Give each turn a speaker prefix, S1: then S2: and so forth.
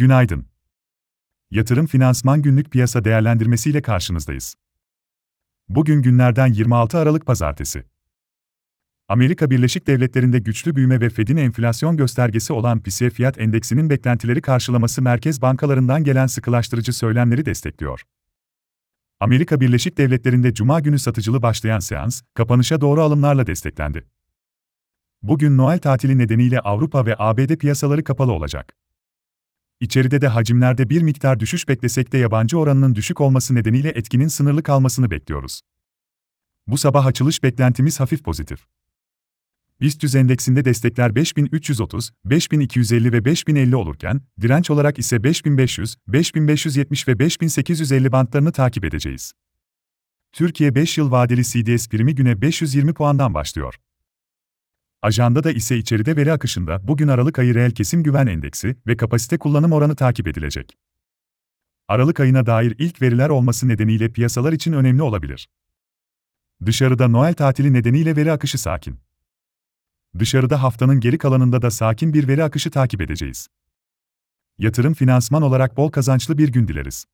S1: Günaydın. Yatırım Finansman Günlük Piyasa Değerlendirmesi ile karşınızdayız. Bugün günlerden 26 Aralık Pazartesi. Amerika Birleşik Devletleri'nde güçlü büyüme ve Fed'in enflasyon göstergesi olan PCE fiyat endeksinin beklentileri karşılaması merkez bankalarından gelen sıkılaştırıcı söylemleri destekliyor. Amerika Birleşik Devletleri'nde cuma günü satıcılı başlayan seans, kapanışa doğru alımlarla desteklendi. Bugün Noel tatili nedeniyle Avrupa ve ABD piyasaları kapalı olacak. İçeride de hacimlerde bir miktar düşüş beklesek de yabancı oranının düşük olması nedeniyle etkinin sınırlı kalmasını bekliyoruz. Bu sabah açılış beklentimiz hafif pozitif. BIST endeksinde destekler 5330, 5250 ve 5050 olurken, direnç olarak ise 5500, 5570 ve 5850 bantlarını takip edeceğiz. Türkiye 5 yıl vadeli CDS primi güne 520 puandan başlıyor. Ajanda da ise içeride veri akışında bugün Aralık ayı reel kesim güven endeksi ve kapasite kullanım oranı takip edilecek. Aralık ayına dair ilk veriler olması nedeniyle piyasalar için önemli olabilir. Dışarıda Noel tatili nedeniyle veri akışı sakin. Dışarıda haftanın geri kalanında da sakin bir veri akışı takip edeceğiz. Yatırım finansman olarak bol kazançlı bir gün dileriz.